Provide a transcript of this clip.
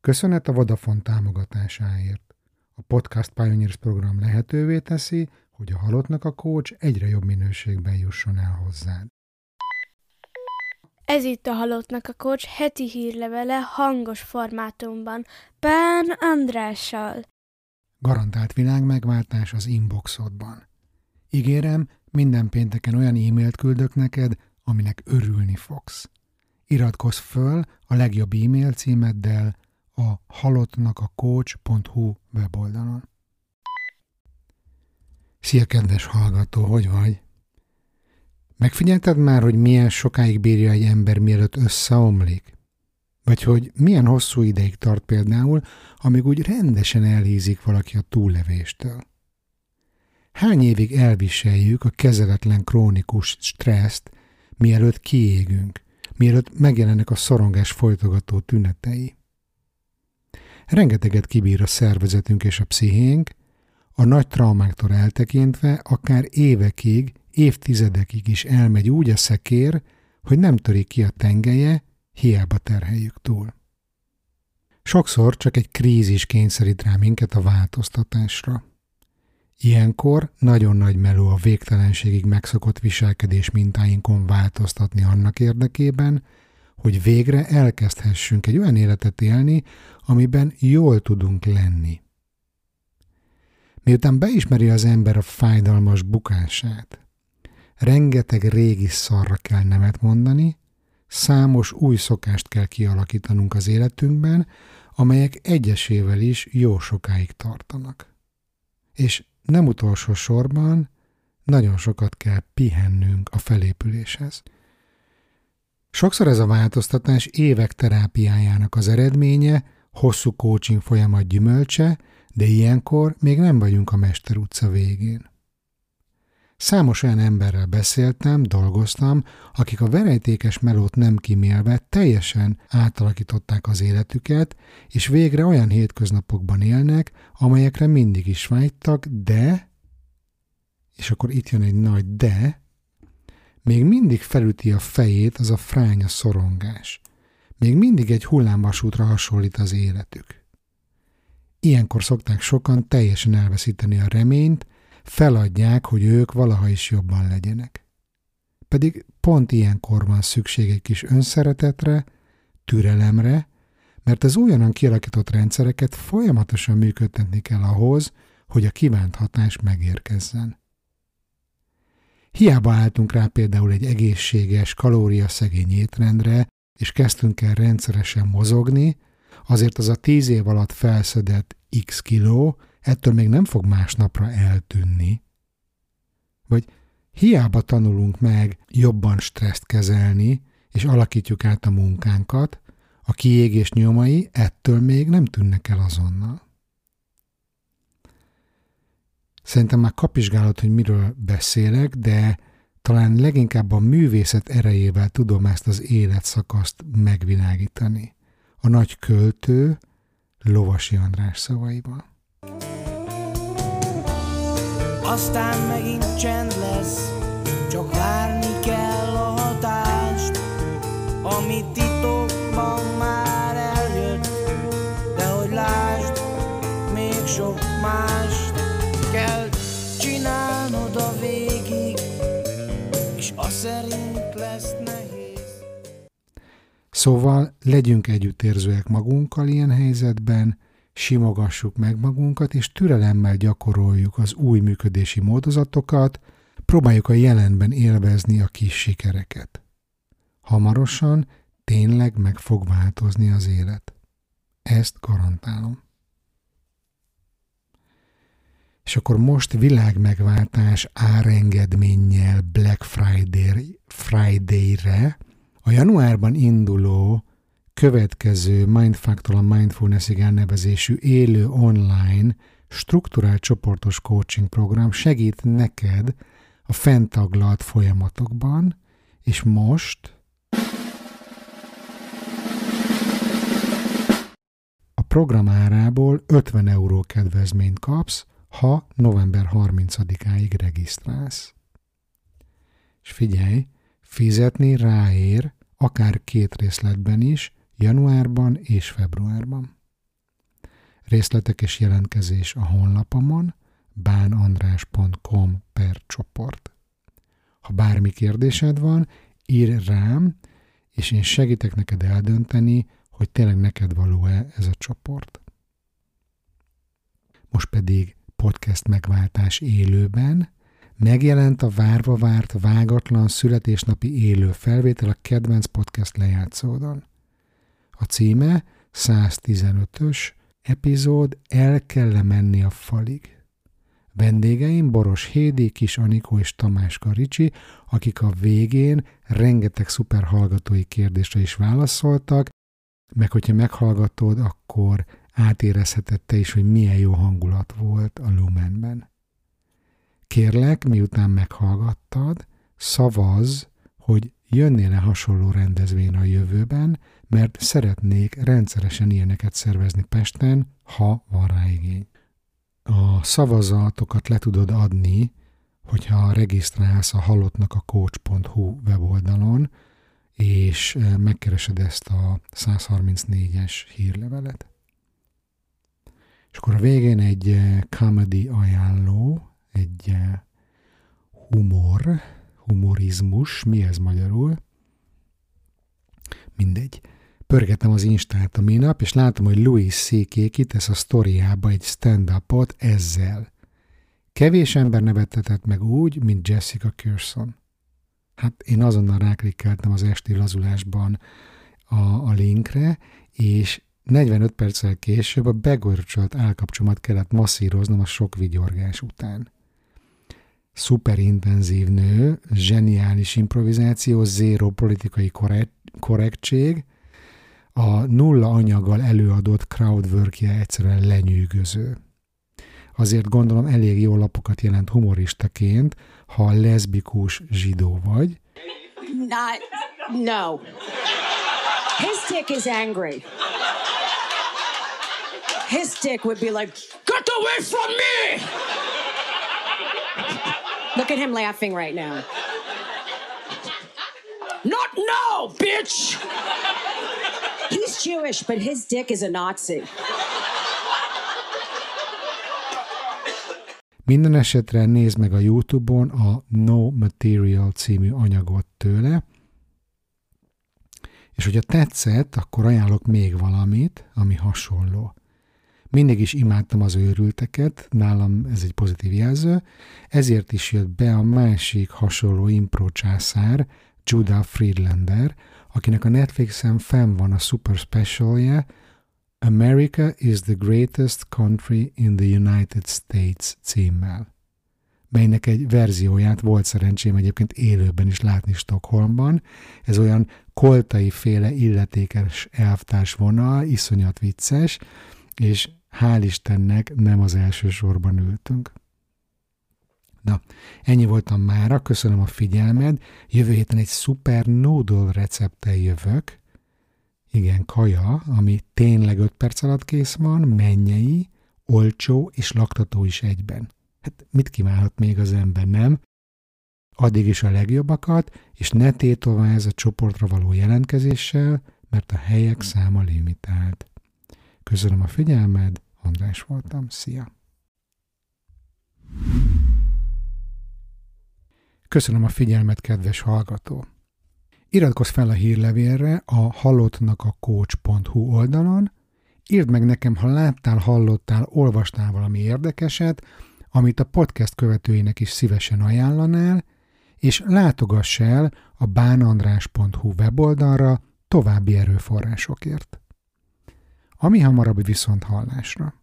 Köszönet a Vodafone támogatásáért. A Podcast Pioneers program lehetővé teszi, hogy a halottnak a coach egyre jobb minőségben jusson el hozzád. Ez itt a Halottnak a Coach heti hírlevele hangos formátumban, Pán Andrással. Garantált világmegváltás az inboxodban. Ígérem, minden pénteken olyan e-mailt küldök neked, aminek örülni fogsz. Iratkozz föl a legjobb e-mail címeddel a halottnakacoach.hu weboldalon. Szia, kedves hallgató, hogy vagy? Megfigyelted már, hogy milyen sokáig bírja egy ember, mielőtt összeomlik? Vagy hogy milyen hosszú ideig tart például, amíg úgy rendesen elhízik valaki a túllevéstől? Hány évig elviseljük a kezeletlen krónikus stresszt, mielőtt kiégünk, mielőtt megjelennek a szorongás folytogató tünetei? Rengeteget kibír a szervezetünk és a pszichénk, a nagy traumáktól eltekintve akár évekig, évtizedekig is elmegy úgy a szekér, hogy nem törik ki a tengelye, hiába terheljük túl. Sokszor csak egy krízis kényszerít rá minket a változtatásra. Ilyenkor nagyon nagy meló a végtelenségig megszokott viselkedés mintáinkon változtatni annak érdekében, hogy végre elkezdhessünk egy olyan életet élni, amiben jól tudunk lenni. Miután beismeri az ember a fájdalmas bukását, rengeteg régi szarra kell nemet mondani, számos új szokást kell kialakítanunk az életünkben, amelyek egyesével is jó sokáig tartanak. És nem utolsó sorban nagyon sokat kell pihennünk a felépüléshez. Sokszor ez a változtatás évek terápiájának az eredménye, hosszú coaching folyamat gyümölcse, de ilyenkor még nem vagyunk a Mester utca végén. Számos olyan emberrel beszéltem, dolgoztam, akik a verejtékes melót nem kimélve teljesen átalakították az életüket, és végre olyan hétköznapokban élnek, amelyekre mindig is vágytak, de, és akkor itt jön egy nagy de, még mindig felüti a fejét az a fránya szorongás. Még mindig egy hullámvasútra hasonlít az életük. Ilyenkor szokták sokan teljesen elveszíteni a reményt, feladják, hogy ők valaha is jobban legyenek. Pedig pont ilyenkor van szükség egy kis önszeretetre, türelemre, mert az újonnan kialakított rendszereket folyamatosan működtetni kell ahhoz, hogy a kívánt hatás megérkezzen. Hiába álltunk rá például egy egészséges, kalóriaszegény étrendre, és kezdtünk el rendszeresen mozogni, azért az a tíz év alatt felszedett x kiló ettől még nem fog másnapra eltűnni. Vagy hiába tanulunk meg jobban stresszt kezelni, és alakítjuk át a munkánkat, a kiégés nyomai ettől még nem tűnnek el azonnal. Szerintem már kapizsgálod, hogy miről beszélek, de talán leginkább a művészet erejével tudom ezt az életszakaszt megvilágítani. A nagy költő Lovasi András szavaival. Aztán megint csend lesz, csak várni kell a hatást, ami titokban már eljött, de hogy lásd, még sok mást kell csinálnod a végig, és az szerint lesz nehéz. Szóval legyünk együttérzőek magunkkal ilyen helyzetben, simogassuk meg magunkat, és türelemmel gyakoroljuk az új működési módozatokat, próbáljuk a jelenben élvezni a kis sikereket. Hamarosan tényleg meg fog változni az élet. Ezt garantálom. És akkor most világmegváltás árengedménnyel Black Friday, Friday-re a januárban induló következő Mindfactor a Mindfulnessig elnevezésű élő online strukturált csoportos coaching program segít neked a fenntaglalt folyamatokban, és most a program árából 50 euró kedvezményt kapsz, ha november 30-áig regisztrálsz. És figyelj, fizetni ráér akár két részletben is, januárban és februárban. Részletek és jelentkezés a honlapomon bánandrás.com per csoport. Ha bármi kérdésed van, ír rám, és én segítek neked eldönteni, hogy tényleg neked való-e ez a csoport. Most pedig podcast megváltás élőben, megjelent a várva várt vágatlan születésnapi élő felvétel a kedvenc podcast lejátszódon. A címe 115-ös epizód El kell menni a falig. Vendégeim Boros Hédi, Kis Anikó és Tamás Karicsi, akik a végén rengeteg szuper hallgatói kérdésre is válaszoltak, meg hogyha meghallgatod, akkor átérezheted te is, hogy milyen jó hangulat volt a Lumenben. Kérlek, miután meghallgattad, szavaz, hogy jönnél-e hasonló rendezvény a jövőben, mert szeretnék rendszeresen ilyeneket szervezni Pesten, ha van rá igény. A szavazatokat le tudod adni, hogyha regisztrálsz a halottnak a coach.hu weboldalon, és megkeresed ezt a 134-es hírlevelet. És akkor a végén egy comedy ajánló, egy humor, humorizmus, mi ez magyarul? Mindegy. Pörgetem az Instát a minap, és látom, hogy Louis C.K. kitesz a sztoriába egy stand-upot ezzel. Kevés ember nevettetett meg úgy, mint Jessica Kirson. Hát én azonnal ráklikkeltem az esti lazulásban a, a linkre, és 45 perccel később a begorcsolt állkapcsomat kellett masszíroznom a sok vigyorgás után. Szuperintenzív nő, zseniális improvizáció, zéro politikai korrektség, a nulla anyaggal előadott crowdworkje egyszerűen lenyűgöző. Azért gondolom elég jó lapokat jelent humoristaként, ha leszbikus zsidó vagy. Not, no. His dick is angry. His dick would be like, get away from me! Look at him laughing right now. Not now, bitch! He's Jewish, but his dick is a Nazi. Minden esetre nézd meg a YouTube-on a No Material című anyagot tőle, és hogyha tetszett, akkor ajánlok még valamit, ami hasonló. Mindig is imádtam az őrülteket, nálam ez egy pozitív jelző, ezért is jött be a másik hasonló impro császár, Judah Friedlander, akinek a Netflixen fenn van a super specialje, America is the greatest country in the United States címmel melynek egy verzióját volt szerencsém egyébként élőben is látni Stockholmban. Ez olyan koltai féle illetékes elvtárs vonal, iszonyat vicces, és hál' Istennek nem az első sorban ültünk. Na, ennyi voltam mára, köszönöm a figyelmed, jövő héten egy szuper noodle recepttel jövök, igen, kaja, ami tényleg 5 perc alatt kész van, mennyei, olcsó és laktató is egyben. Hát mit kívánhat még az ember, nem? Addig is a legjobbakat, és ne tétováz a csoportra való jelentkezéssel, mert a helyek száma limitált. Köszönöm a figyelmed, András voltam, szia! Köszönöm a figyelmet, kedves hallgató! Iratkozz fel a hírlevélre a halottnak a coach.hu oldalon, írd meg nekem, ha láttál, hallottál, olvastál valami érdekeset, amit a podcast követőinek is szívesen ajánlanál, és látogass el a bánandrás.hu weboldalra további erőforrásokért. Ami hamarabb viszont hallásra.